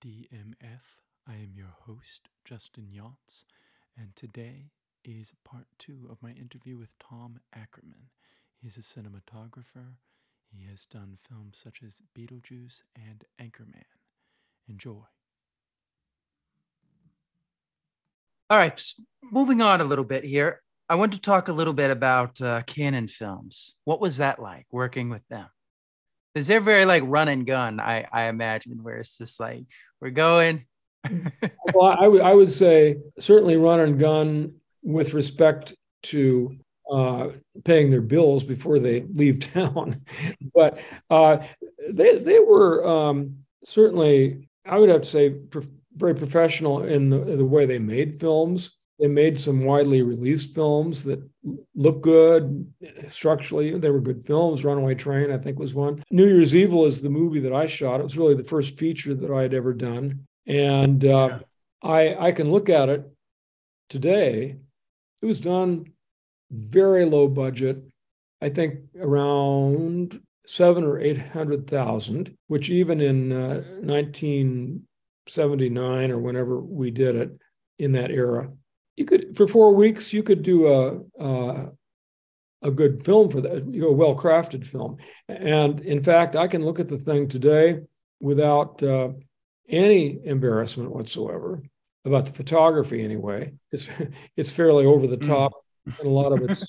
DMF. I am your host, Justin Younts, and today is part two of my interview with Tom Ackerman. He's a cinematographer. He has done films such as Beetlejuice and Anchorman. Enjoy. All right, moving on a little bit here. I want to talk a little bit about uh, Cannon Films. What was that like working with them? Is they're very like run and gun, I, I imagine, where it's just like, we're going. well, I, would say certainly run and gun with respect to uh, paying their bills before they leave town. but uh, they, they were um, certainly, I would have to say, very professional in the, the way they made films. They made some widely released films that look good structurally. They were good films. Runaway Train, I think, was one. New Year's Evil is the movie that I shot. It was really the first feature that I had ever done, and uh, yeah. I I can look at it today. It was done very low budget. I think around seven or eight hundred thousand, which even in uh, 1979 or whenever we did it in that era you could for four weeks you could do a a, a good film for that, you know, a well crafted film. And in fact, I can look at the thing today without uh, any embarrassment whatsoever about the photography. Anyway, it's it's fairly over the hmm. top. Mm. And a lot of its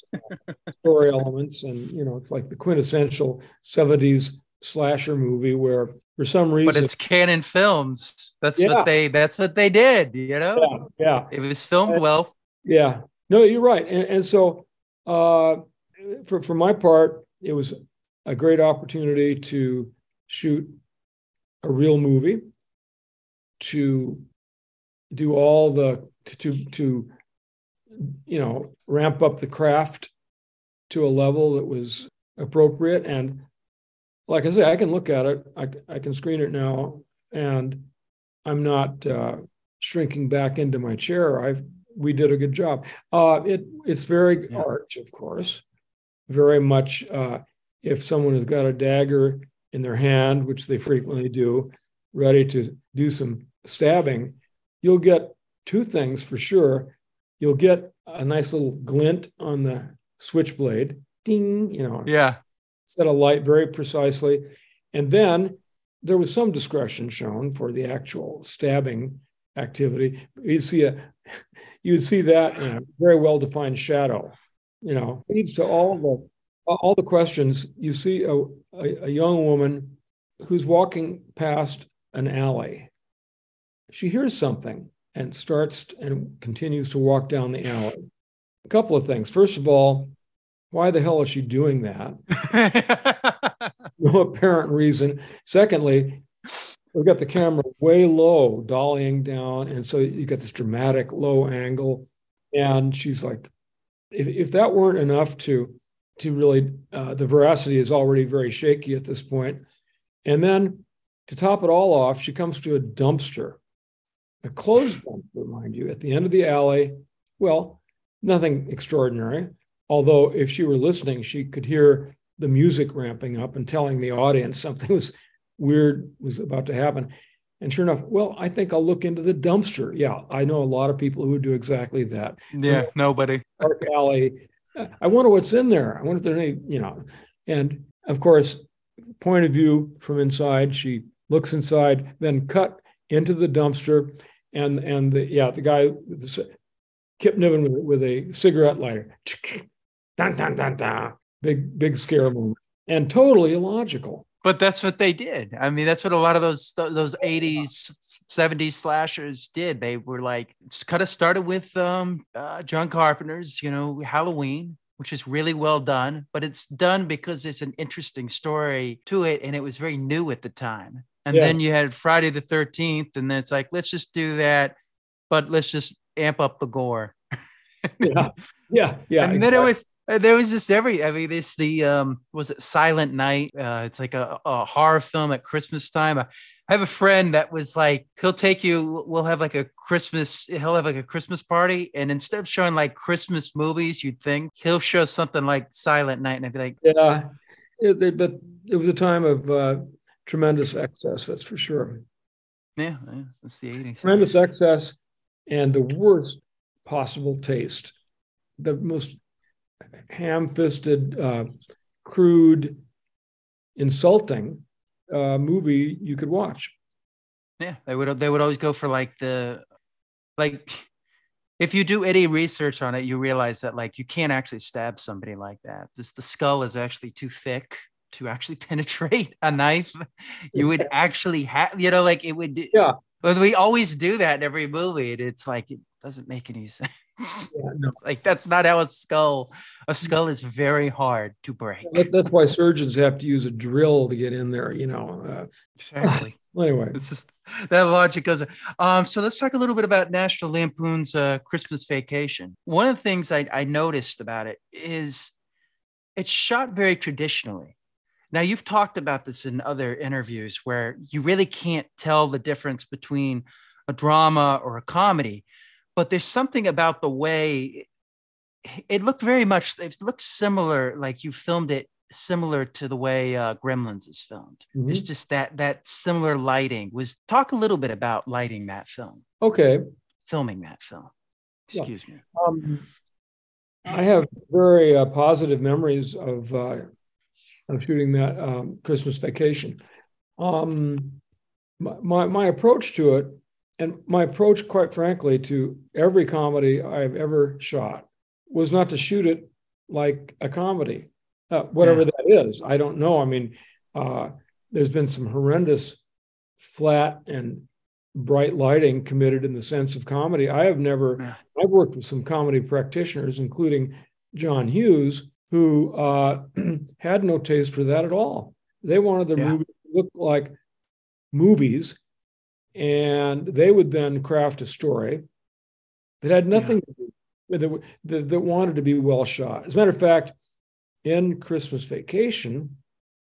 story elements, and you know, it's like the quintessential '70s slasher movie where for some reason. But it's Cannon Films. That's yeah. what they. That's what they did. You know. Yeah. yeah. It was filmed and, well. Yeah. No, you're right. And, and so, uh, for for my part, it was a great opportunity to shoot a real movie, to do all the to to you know ramp up the craft to a level that was appropriate and like I say, I can look at it, I, I can screen it now, and I'm not uh, shrinking back into my chair. I've we did a good job. Uh, it it's very yeah. arch, of course, very much. Uh, if someone has got a dagger in their hand, which they frequently do, ready to do some stabbing, you'll get two things for sure. You'll get a nice little glint on the switchblade, ding, you know. Yeah set a light very precisely. And then there was some discretion shown for the actual stabbing activity. You'd see a you'd see that in a very well-defined shadow. You know, leads to all the all the questions. You see a, a, a young woman who's walking past an alley. She hears something and starts and continues to walk down the alley. A couple of things. First of all, why the hell is she doing that? no apparent reason. Secondly, we've got the camera way low, dollying down. And so you get this dramatic low angle. And she's like, if, if that weren't enough to, to really, uh, the veracity is already very shaky at this point. And then to top it all off, she comes to a dumpster, a closed dumpster, mind you, at the end of the alley. Well, nothing extraordinary. Although, if she were listening, she could hear the music ramping up and telling the audience something was weird was about to happen. And sure enough, well, I think I'll look into the dumpster. Yeah, I know a lot of people who would do exactly that. Yeah, nobody. Park alley. I wonder what's in there. I wonder if there's any, you know. And of course, point of view from inside, she looks inside, then cut into the dumpster, and and the yeah, the guy, Kip Niven with, with a cigarette lighter dun, dun, dun, dun. Big, big scare moment. And totally illogical. But that's what they did. I mean, that's what a lot of those those 80s, 70s slashers did. They were like kind of started with um, uh, John Carpenter's, you know, Halloween, which is really well done, but it's done because it's an interesting story to it, and it was very new at the time. And yeah. then you had Friday the 13th, and then it's like, let's just do that, but let's just amp up the gore. yeah, yeah, yeah. And exactly. then it was there was just every i mean this the um was it silent night uh it's like a, a horror film at christmas time I, I have a friend that was like he'll take you we'll have like a christmas he'll have like a christmas party and instead of showing like christmas movies you'd think he'll show something like silent night and i'd be like yeah it, but it was a time of uh, tremendous excess that's for sure Yeah, yeah that's the 80s. Tremendous excess and the worst possible taste. The most ham fisted, uh, crude, insulting uh, movie you could watch. Yeah, they would they would always go for like the like if you do any research on it, you realize that like you can't actually stab somebody like that. This the skull is actually too thick to actually penetrate a knife. You would actually have, you know, like it would. Yeah. But we always do that in every movie, and it's like doesn't make any sense. Yeah, no. like that's not how a skull. A skull is very hard to break. That's why surgeons have to use a drill to get in there. You know. Uh, exactly. anyway, it's just that logic goes. Um, so let's talk a little bit about National Lampoon's uh, Christmas Vacation. One of the things I, I noticed about it is it's shot very traditionally. Now, you've talked about this in other interviews where you really can't tell the difference between a drama or a comedy, but there's something about the way it looked very much, it looked similar, like you filmed it similar to the way uh, Gremlins is filmed. Mm-hmm. It's just that that similar lighting. Was talk a little bit about lighting that film. Okay. Filming that film. Excuse yeah. me. Um, I have very uh, positive memories of uh, of shooting that um, Christmas vacation. Um, my, my approach to it, and my approach, quite frankly, to every comedy I've ever shot was not to shoot it like a comedy, uh, whatever yeah. that is. I don't know. I mean, uh, there's been some horrendous flat and bright lighting committed in the sense of comedy. I have never, yeah. I've worked with some comedy practitioners, including John Hughes, who uh, had no taste for that at all. They wanted the yeah. movie to look like movies, and they would then craft a story that had nothing yeah. to do, that, that wanted to be well shot. As a matter of fact, in Christmas Vacation,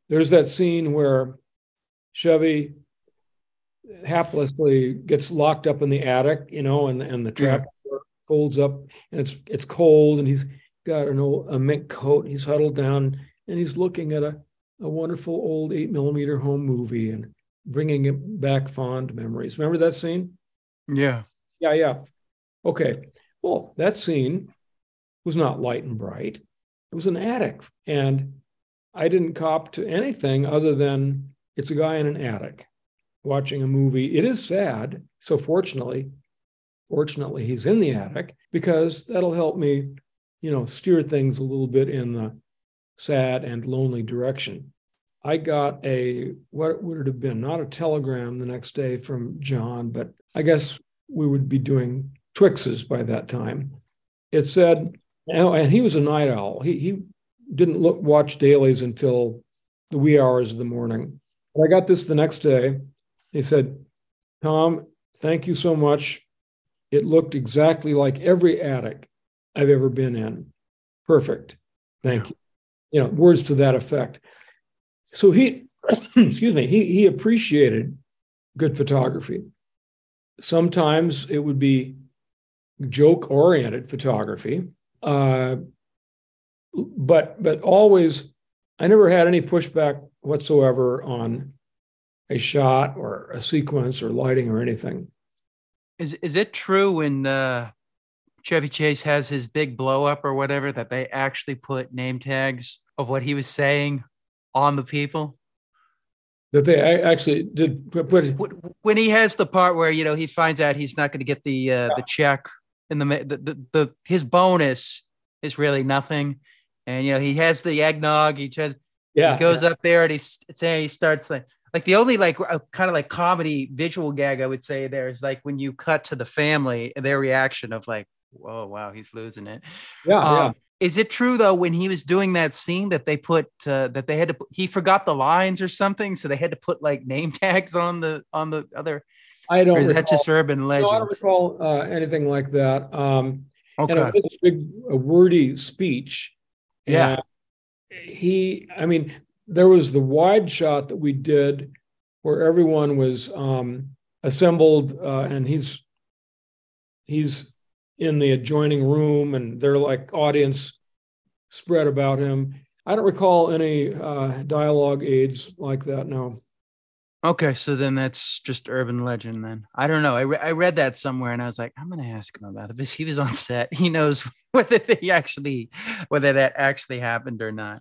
there's that scene where Chevy haplessly gets locked up in the attic, you know, and and the trap yeah. folds up, and it's it's cold, and he's got an old a mink coat. And he's huddled down and he's looking at a, a wonderful old eight millimeter home movie and bringing back fond memories. Remember that scene? Yeah. Yeah, yeah. Okay. Well, that scene was not light and bright. It was an attic. And I didn't cop to anything other than it's a guy in an attic watching a movie. It is sad. So fortunately, fortunately, he's in the attic because that'll help me you know, steer things a little bit in the sad and lonely direction. I got a, what would it have been? Not a telegram the next day from John, but I guess we would be doing Twixes by that time. It said, and he was a night owl. He, he didn't look watch dailies until the wee hours of the morning. But I got this the next day. He said, Tom, thank you so much. It looked exactly like every attic I've ever been in. Perfect. Thank yeah. you. You know, words to that effect. So he, excuse me, he, he appreciated good photography. Sometimes it would be joke oriented photography. Uh, but but always I never had any pushback whatsoever on a shot or a sequence or lighting or anything. Is is it true when uh, Chevy Chase has his big blow up or whatever that they actually put name tags of what he was saying on the people. That they actually did put, when he has the part where you know he finds out he's not going to get the uh, yeah. the check in the, the the the his bonus is really nothing, and you know he has the eggnog. He just yeah he goes yeah. up there and he's saying he starts like like the only like kind of like comedy visual gag I would say there is like when you cut to the family and their reaction of like oh wow, he's losing it. Yeah, um, yeah. Is it true though when he was doing that scene that they put uh, that they had to he forgot the lines or something, so they had to put like name tags on the on the other? I don't. is recall, that just urban legend? No, I don't recall uh, anything like that. Um, okay. And a big, a wordy speech. Yeah. He, I mean, there was the wide shot that we did where everyone was um, assembled, uh, and he's he's in the adjoining room and they're like audience spread about him. I don't recall any uh, dialogue aids like that. No. Okay, so then that's just urban legend. Then I don't know. I, re- I read that somewhere, and I was like, I'm gonna ask him about it because he was on set. He knows whether they actually, whether that actually happened or not.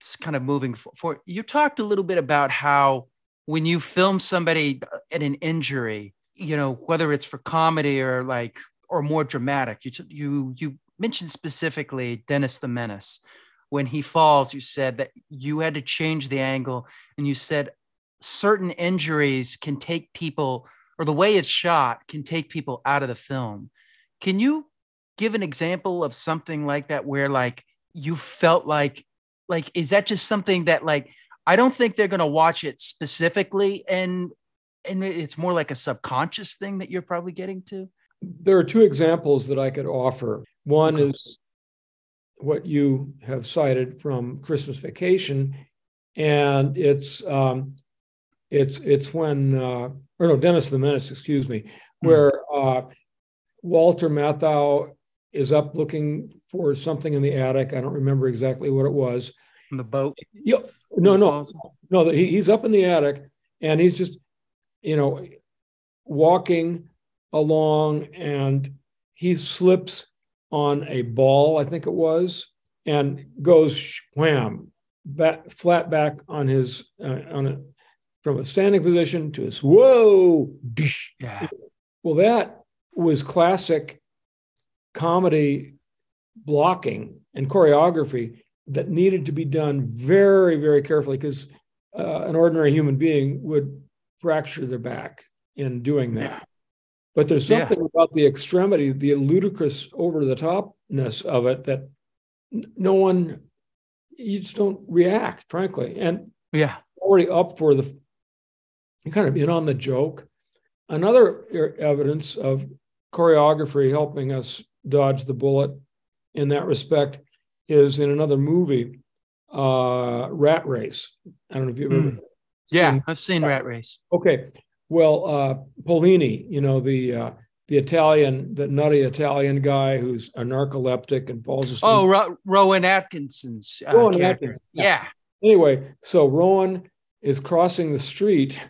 It's kind of moving forward. You talked a little bit about how when you film somebody at an injury, you know, whether it's for comedy or like or more dramatic. You you you mentioned specifically Dennis the Menace. When he falls, you said that you had to change the angle, and you said certain injuries can take people, or the way it's shot can take people out of the film. Can you give an example of something like that where like you felt like like is that just something that like I don't think they're to watch it specifically and and it's more like a subconscious thing that you're probably getting to. There are two examples that I could offer. One is what you have cited from Christmas Vacation, and it's um, it's it's when uh, or no Dennis the Menace, excuse me, hmm. where uh, Walter Matthau is up looking for something in the attic. I don't remember exactly what it was. In the boat. Yeah, no, no, no. He, he's up in the attic and he's just, you know, walking along and he slips on a ball, I think it was, and goes wham, back, flat back on his uh, on a from a standing position to a whoa. Yeah. Well, that was classic comedy blocking and choreography that needed to be done very, very carefully because uh, an ordinary human being would fracture their back in doing that. But there's something yeah. about the extremity, the ludicrous over the topness of it that no one, you just don't react, frankly. And yeah, already up for the, you kind of in on the joke. Another evidence of choreography helping us dodge the bullet in that respect is in another movie, uh, Rat Race. I don't know if you've ever. Mm. Yeah, I've seen Rat Race. Okay, well, uh, Paolini, you know the uh, the Italian, the nutty Italian guy who's a narcoleptic and falls asleep. Oh, Ro- Rowan Atkinson's uh, Rowan Atkinson. Yeah. yeah. Anyway, so Rowan is crossing the street,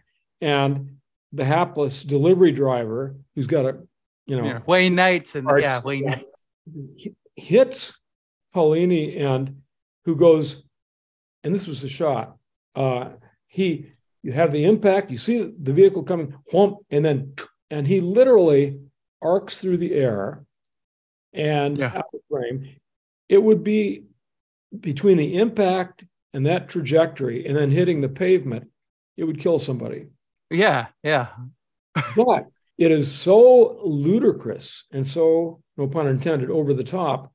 and the hapless delivery driver who's got a, you know, yeah. Wayne Knights and yeah, Wayne Knight. hits Paolini and who goes, and this was the shot. Uh, he, you have the impact, you see the vehicle coming, whomp, and then, and he literally arcs through the air and yeah. out of frame. It would be between the impact and that trajectory and then hitting the pavement, it would kill somebody. Yeah, yeah. but it is so ludicrous and so, no pun intended, over the top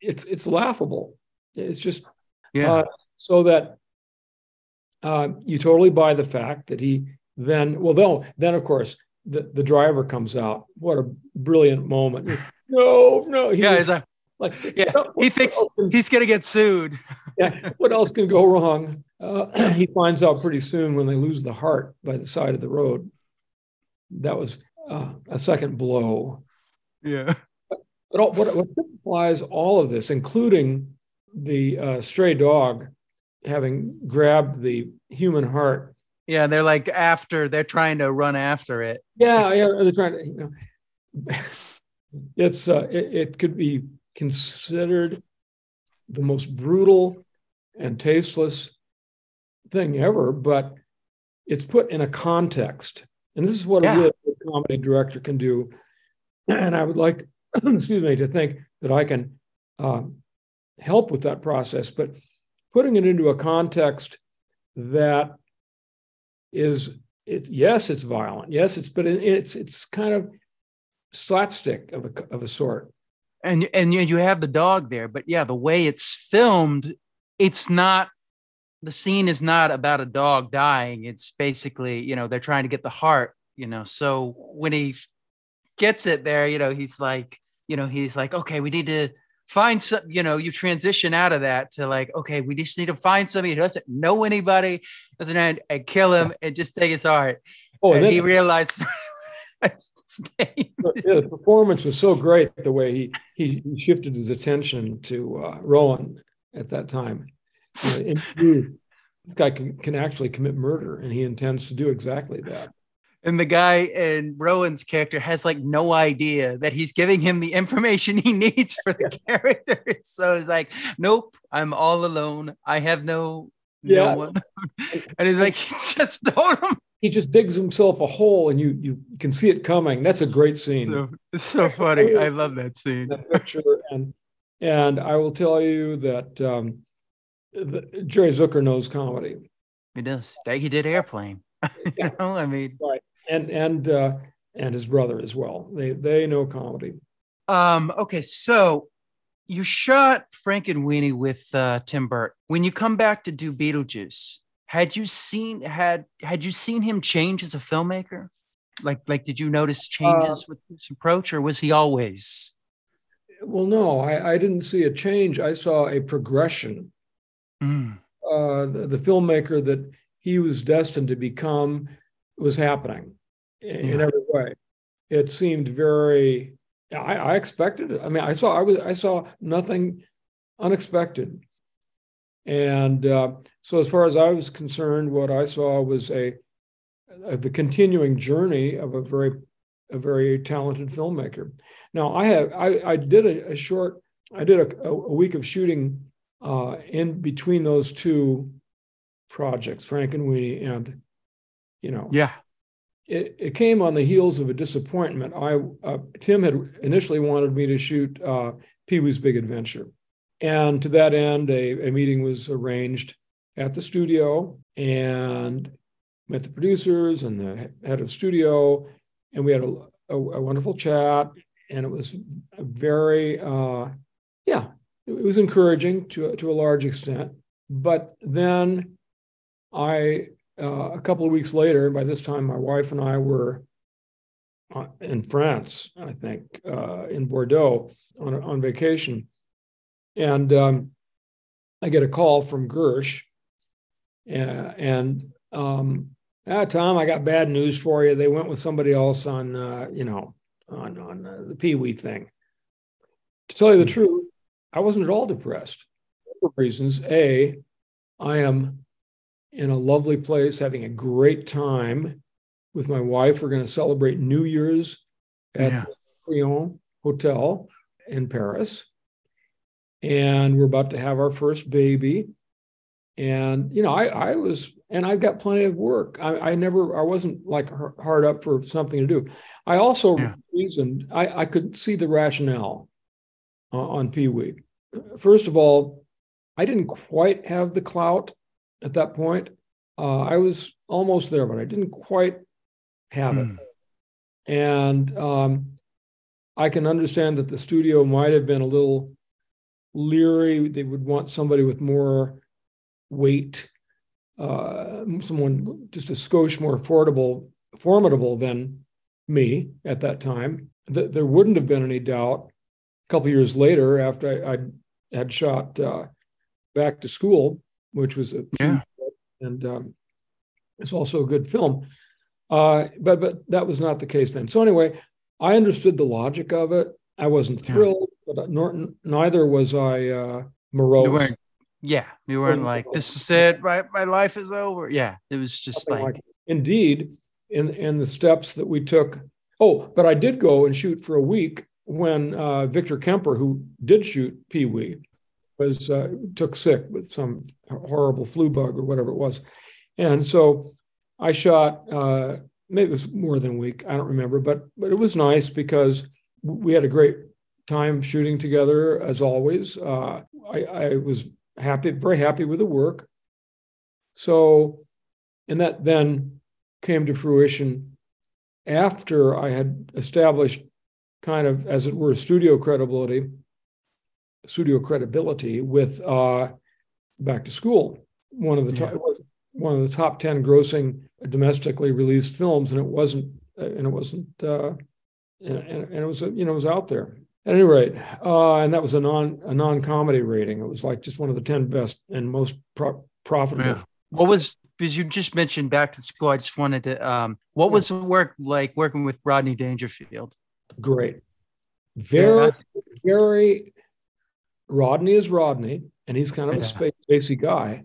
it's it's laughable. It's just yeah. Uh, so that uh, you totally buy the fact that he then well then then of course the, the driver comes out. What a brilliant moment! No, no, he yeah, was, like, like yeah, he thinks can, he's gonna get sued. yeah, what else can go wrong? Uh, he finds out pretty soon when they lose the heart by the side of the road. That was uh, a second blow. Yeah. But all, what, what implies all of this, including the uh, stray dog having grabbed the human heart. Yeah, they're like after they're trying to run after it. Yeah, yeah, they're trying to. You know, it's uh, it, it could be considered the most brutal and tasteless thing ever, but it's put in a context, and this is what yeah. a real comedy director can do. And I would like excuse me, to think that I can um, help with that process, but putting it into a context that is it's yes, it's violent, yes, it's but it's it's kind of slapstick of a of a sort. And and you have the dog there, but yeah, the way it's filmed, it's not the scene is not about a dog dying. It's basically, you know, they're trying to get the heart, you know. So when he gets it there, you know, he's like, you know, he's like, okay, we need to find some, you know, you transition out of that to like, okay, we just need to find somebody who doesn't know anybody, doesn't know, and kill him and just take his heart. Oh, and, then, he realized the performance was so great the way he he, shifted his attention to uh, Rowan at that time. You know, guy can, can actually commit murder, and he intends to do exactly that. And the guy in Rowan's character has like no idea that he's giving him the information he needs for the character. So it's like, nope, I'm all alone. I have no Yeah. no one. and he's like, he just told him. He just digs himself a hole, and you you can see it coming. That's a great scene. So, it's so funny. I love that scene. that picture. And and I will tell you that um, the, Jerry Zucker knows comedy, He does. He did airplane. you know, I mean, and and uh, and his brother as well. They they know comedy. um, okay, so you shot Frankenweenie with uh, Tim Burton. When you come back to do Beetlejuice, had you seen had had you seen him change as a filmmaker? Like like did you notice changes with his approach, or was he always? Well, no, I, I didn't see a change. I saw a progression. Mm, Uh, the, the filmmaker that he was destined to become was happening in, in every way. It seemed very. I, I expected it. I mean, I saw. I was. I saw nothing unexpected. And uh, so, as far as I was concerned, what I saw was a, a the continuing journey of a very a very talented filmmaker. Now, I have I, I did a, a short. I did a, a week of shooting uh, in between those two projects, Frankenweenie, and you know, yeah. it, it came on the heels of a disappointment. I uh, Tim had initially wanted me to shoot uh, Pee Wee's Big Adventure, and to that end, a, a meeting was arranged at the studio and met the producers and the head of studio, and we had a, a, a wonderful chat, and it was very, uh, yeah, it was encouraging to to a large extent. But then I uh, a couple of weeks later, by this time, my wife and I were uh, in France, I think, uh, in Bordeaux on, on vacation. And um, I get a call from Gersh. Uh, and um, ah, Tom, I got bad news for you. They went with somebody else on, uh, you know, on, on uh, the Pee Wee thing. To tell you the truth, I wasn't at all depressed. For reasons. A, I am in a lovely place, having a great time with my wife. We're going to celebrate New Year's at Yeah. the Crillon Hotel in Paris. And we're about to have our first baby. And, you know, I, I was, and I've got plenty of work. I, I never, I wasn't like hard up for something to do. I also Yeah. reasoned, I, I could see the rationale uh, on Pee Wee. First of all, I didn't quite have the clout at that point. Uh, I was almost there, but I didn't quite have it. Mm, And um, I can understand that the studio might have been a little leery. They would want somebody with more weight, uh, someone just a skosh more affordable, formidable than me at that time. Th- there wouldn't have been any doubt. A couple years later, after I, I had shot uh, Back to School, which was a Yeah. and um, it's also a good film. Uh, but but that was not the case then. So anyway, I understood the logic of it. I wasn't Yeah. thrilled, but nor, neither was I uh, morose. Yeah, you weren't like, this is it. My, my life is over. Yeah. It was just like, like. Indeed, in in the steps that we took. Oh, but I did go and shoot for a week when uh, Victor Kemper, who did shoot Pee Wee, was uh, took sick with some horrible flu bug or whatever it was, and so I shot. Uh, maybe it was more than a week. I don't remember, but but it was nice because we had a great time shooting together as always. Uh, I, I was happy, very happy with the work. So, and that then came to fruition after I had established kind of, as it were, studio credibility, studio credibility with uh, Back to School, one of the top, Yeah. one of the top ten grossing domestically released films, and it wasn't, and it wasn't, uh, and, and, it was, you know, it was out there. At any rate, uh, and that was a non a non comedy rating. It was like just one of the ten best and most pro- profitable. Yeah. what was, because you just mentioned back to school. I just wanted to, um, what was the work like working with Rodney Dangerfield? Great, very Yeah. very. Rodney is Rodney, and he's kind of a space, spacey guy,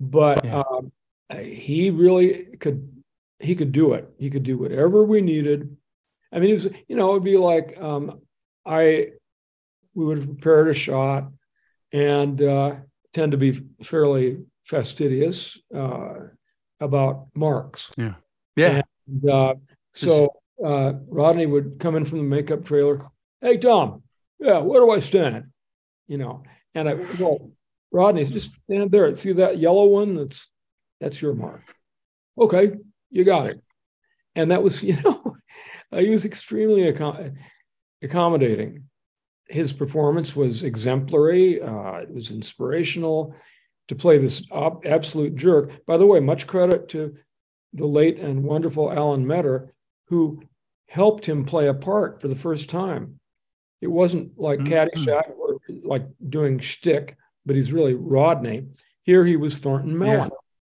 but Yeah. um, he really could he could do it. He could do whatever we needed. I mean, it was you know it'd be like um, I we would have prepared a shot and uh, tend to be fairly fastidious uh, about marks. Yeah. Yeah. And, uh, so uh, Rodney would come in from the makeup trailer. Hey, Tom, yeah, where do I stand? You know, and I, well, Rodney's just stand there. See that yellow one? That's, that's your mark. Okay, you got it. And that was, you know, he was extremely accom- accommodating. His performance was exemplary. Uh, it was inspirational to play this ob- absolute jerk. By the way, much credit to the late and wonderful Alan Metter, who helped him play a part for the first time. It wasn't like Mhm. Caddyshack like doing shtick, but he's really Rodney. Here he was Thornton Mellon.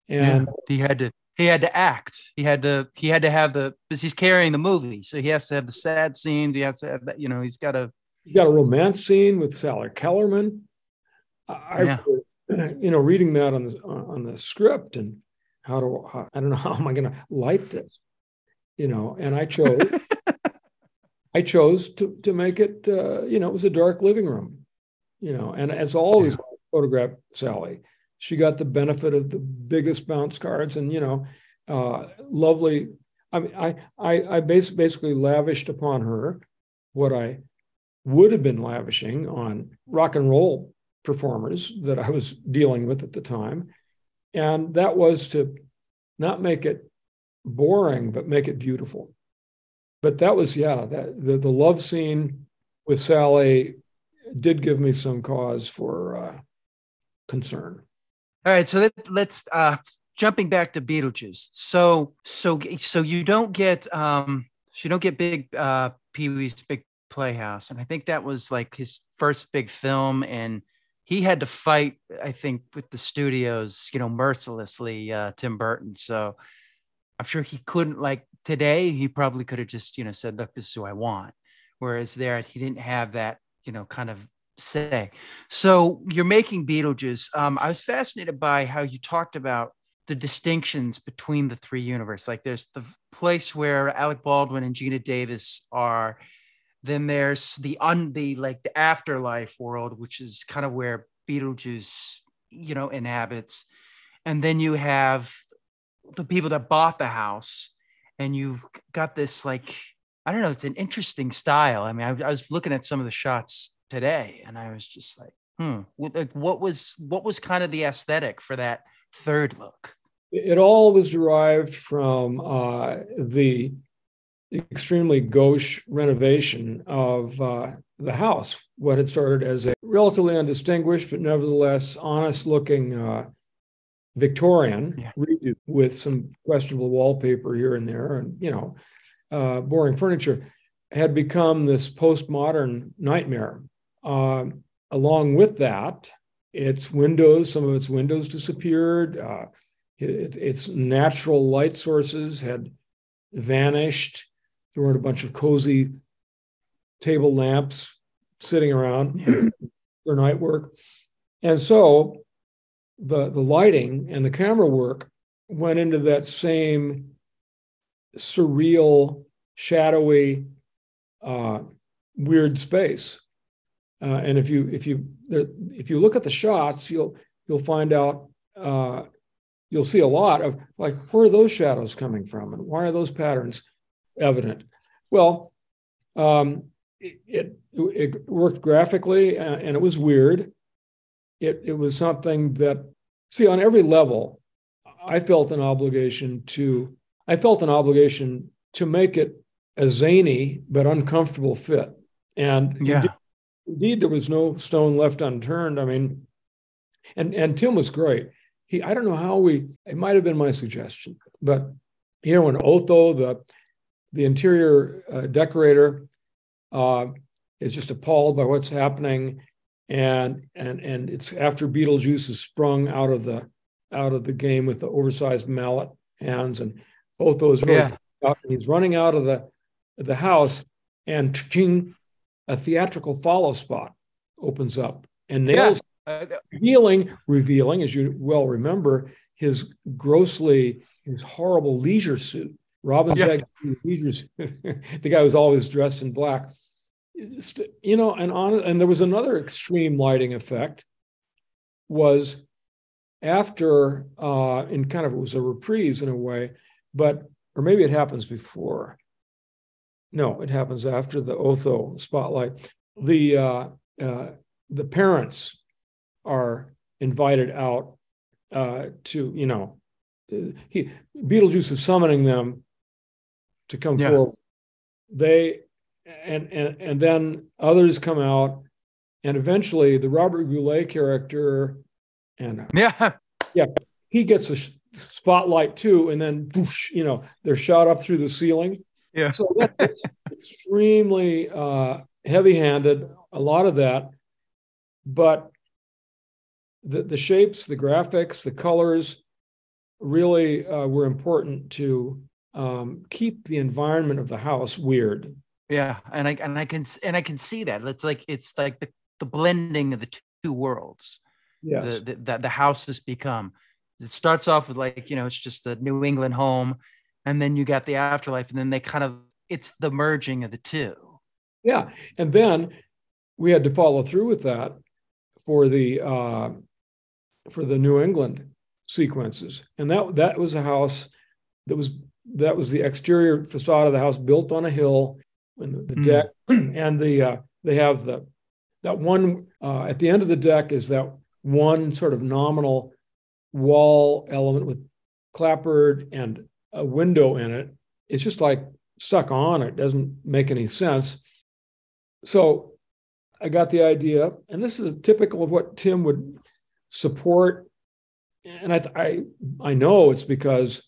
And yeah. he had to he had to act. He had to he had to have the because he's carrying the movie, so he has to have the sad scenes. He has to have that. You know, he's got to. he's got a romance scene with Sally Kellerman. I, Yeah. you know, reading that on the on the script and how do how, I don't know how am I going to light this, you know? And I chose I chose to to make it. Uh, you know, it was a dark living room, you know. And as always, when I photographed Sally, she got the benefit of the biggest bounce cards, and you know, uh, lovely. I mean, I I I bas- basically lavished upon her what I would have been lavishing on rock and roll performers that I was dealing with at the time, and that was to not make it boring, but make it beautiful but that was yeah that the, the love scene with sally did give me some cause for uh, concern All right, so let, let's uh jumping back to Beetlejuice. So so so you don't get um so you don't get big uh Pee Wee's Big Playhouse, and I think that was like his first big film, and he had to fight, I think, with the studios, you know, mercilessly, uh, Tim Burton. So I'm sure he couldn't like today. He probably could have just you know said, "Look, this is who I want," whereas there he didn't have that you know kind of say. So you're making Beetlejuice. Um, I was fascinated by how you talked about the distinctions between the three universes. Like there's the place where Alec Baldwin and Geena Davis are. Then there's the un the like the afterlife world, which is kind of where Beetlejuice, you know, inhabits. And then you have the people that bought the house, and you've got this like I don't know, it's an interesting style. I mean, I, I was looking at some of the shots today, and I was just like, hmm, what, like, what was what was kind of the aesthetic for that third look? it all was derived from uh, the extremely gauche renovation of uh, the house what had started as a relatively undistinguished but nevertheless honest looking uh, victorian Yeah. redo with some questionable wallpaper here and there and you know uh, boring furniture had become this postmodern nightmare um, along with that its windows some of its windows disappeared uh, it, its natural light sources had vanished. There weren't a bunch of cozy table lamps sitting around for night work. And so the, the lighting and the camera work went into that same surreal, shadowy, uh, weird space. Uh, and if you if you if you look at the shots, you'll you'll find out uh, you'll see a lot of like where are those shadows coming from and why are those patterns evident well um, it, it, it worked graphically uh, and it was weird it, it was something that see on every level i felt an obligation to i felt an obligation to make it a zany but uncomfortable fit. And Yeah. indeed, indeed there was no stone left unturned. I mean and and tim was great. He I don't know how we it might have been my suggestion, but you know when Otho the the interior uh, decorator uh, is just appalled by what's happening, and and and it's after Beetlejuice is sprung out of the out of the game with the oversized mallet hands, and Otho is really Yeah. he's running out of the the house, and ching, a theatrical follow spot opens up and nails Uh, revealing, revealing, as you well remember, his grossly, his horrible leisure suit. Robin's Yeah. Zack leisure suit. the guy was always dressed in black. You know, and on and there was another extreme lighting effect. Was after uh in kind of it was a reprise in a way, but or maybe it happens before. No, it happens after the Otho spotlight. The uh, uh, the parents are invited out uh, to you know uh, he Beetlejuice is summoning them to come Yeah. forward. They and and and then others come out, and eventually the Robert Goulet character and yeah. yeah he gets a spotlight too, and then whoosh, you know they're shot up through the ceiling. Yeah. So that's extremely uh, heavy-handed. A lot of that, but the the shapes, the graphics, the colors really uh, were important to um, keep the environment of the house weird. Yeah, and I and I can and I can see that. It's like it's like the, the blending of the two worlds. Yes. The, the that the house has become. It starts off with like you know it's just a New England home, and then you got the afterlife, and then they kind of it's the merging of the two. Yeah, and then we had to follow through with that for the uh, for the New England sequences, and that that was a house that was that was the exterior facade of the house built on a hill, and the, the Mm. deck, and the uh, they have the that one uh, at the end of the deck is that one sort of nominal wall element with clapboard and a window in it. It's just like stuck on. It doesn't make any sense. So I got the idea, and this is typical of what Tim would support. And I, I, I know it's because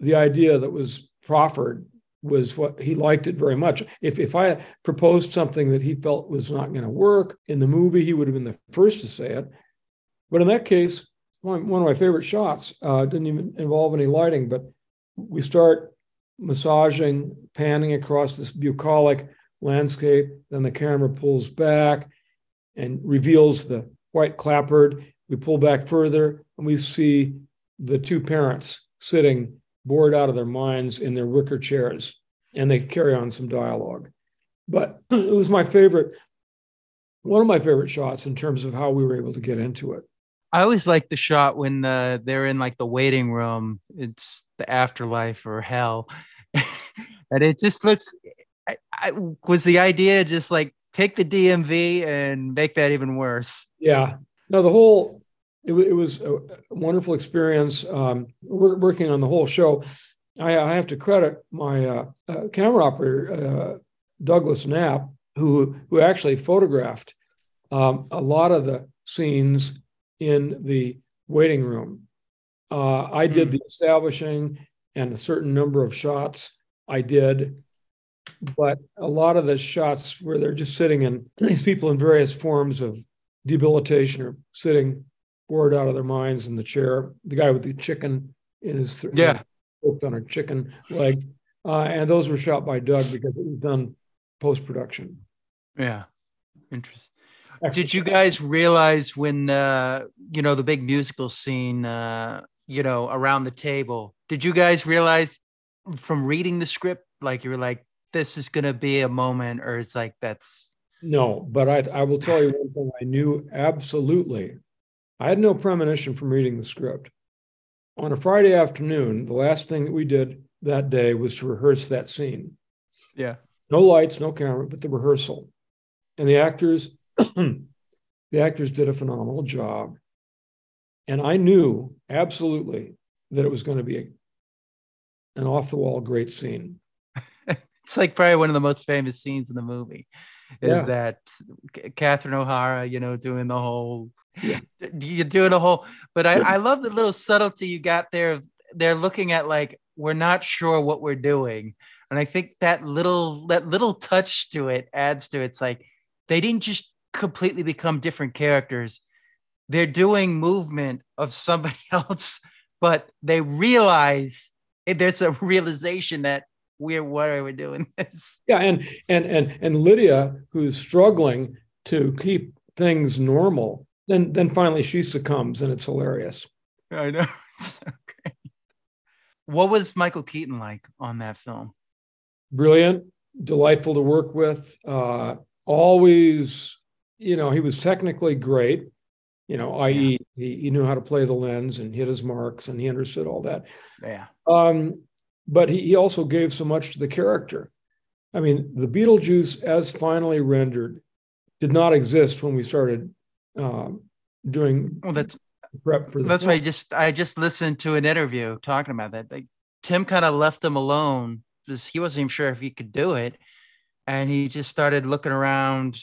the idea that was proffered was what he liked it very much. If if I proposed something that he felt was not going to work in the movie, he would have been the first to say it. But in that case, one, one of my favorite shots uh, didn't even involve any lighting, but we start massaging, panning across this bucolic landscape. Then the camera pulls back and reveals the white clapboard. We pull back further and we see the two parents sitting bored out of their minds in their wicker chairs, and they carry on some dialogue. But it was my favorite, one of my favorite shots in terms of how we were able to get into it. I always like the shot when uh, they're in like the waiting room. It's the afterlife or hell, and it just looks. I, I, was the idea just like take the DMV and make that even worse? Yeah. No, the whole it, it was a wonderful experience. Um, we're working on the whole show. I, I have to credit my uh, uh, camera operator, uh, Douglas Knapp, who who actually photographed um, a lot of the scenes in the waiting room. Uh, I did Hmm. the establishing and a certain number of shots. I did, but a lot of the shots where they're just sitting and these people in various forms of debilitation are sitting bored out of their minds in the chair. The guy with the chicken in his th- Yeah. hooked on a chicken leg, uh, and those were shot by Doug because it was done post production. Yeah, interesting. Did you guys realize when uh, you know the big musical scene, uh, you know, around the table? Did you guys realize from reading the script, like you were like, this is gonna be a moment, or it's like that's No, but I, I will tell you one thing I knew absolutely. I had no premonition from reading the script. On a Friday afternoon, the last thing that we did that day was to rehearse that scene. yeah, No lights, no camera, but the rehearsal. And the actors, the actors did a phenomenal job. And I knew absolutely that it was going to be a, an off the wall great scene. it's like probably one of the most famous scenes in the movie. Is Yeah. that Catherine O'Hara, you know, doing the whole, Yeah. you're doing the whole, but I, I love the little subtlety you got there. They're looking at like, we're not sure what we're doing. And I think that little, that little touch to it adds to it. It's like, they didn't just completely become different characters. They're doing movement of somebody else, but they realize there's a realization that we're, what are we doing this? Yeah, and and and and Lydia, who's struggling to keep things normal, then then finally she succumbs and it's hilarious. I know. okay. What was Michael Keaton like on that film? Brilliant, delightful to work with. Uh, always, you know, he was technically great. You know, i.e., yeah. he, he knew how to play the lens and hit his marks, and he understood all that. Yeah. Um, but he, he also gave so much to the character. I mean, the Beetlejuice, as finally rendered, did not exist when we started um, doing well, that's prep for that's film. why I just I just listened to an interview talking about that. Like Tim kind of left him alone because he wasn't even sure if he could do it, and he just started looking around.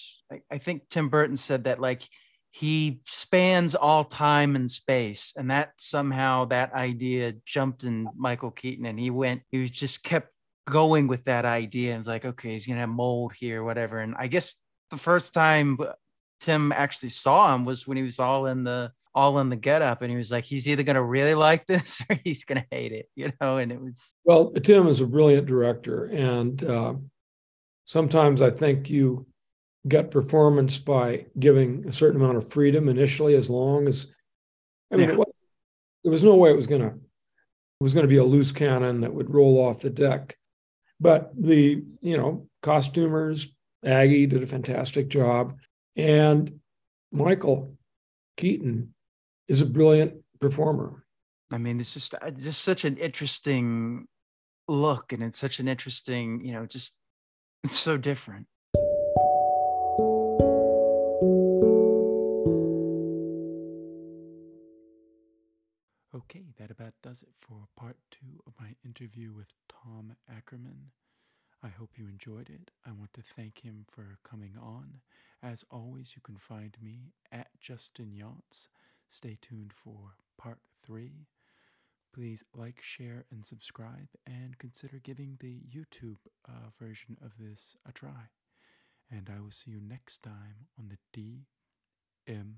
I, think Tim Burton said that like he spans all time and space, and that somehow that idea jumped in Michael Keaton, and he went. He was just kept going with that idea and it's like okay he's gonna have mold here whatever and i guess the first time tim actually saw him was when he was all in the all in the get up and he was like he's either to really like this or he's to hate it you know and it was well tim is a brilliant director and uh, sometimes i think you get performance by giving a certain amount of freedom initially as long as i mean yeah. it there was no way it was going to it was going to be a loose cannon that would roll off the deck but the you know costumers aggie did a fantastic job and michael keaton is a brilliant performer. I mean, it's just uh, just such an interesting look, and it's such an interesting, you know, just it's so different. Okay, that about does it for part two of my interview with Tom Ackerman. I hope you enjoyed it. I want to thank him for coming on. As always, you can find me at Justin Younts Stay tuned for part three. Please like, share, and subscribe, and consider giving the YouTube uh, version of this a try. And I will see you next time on the DMF.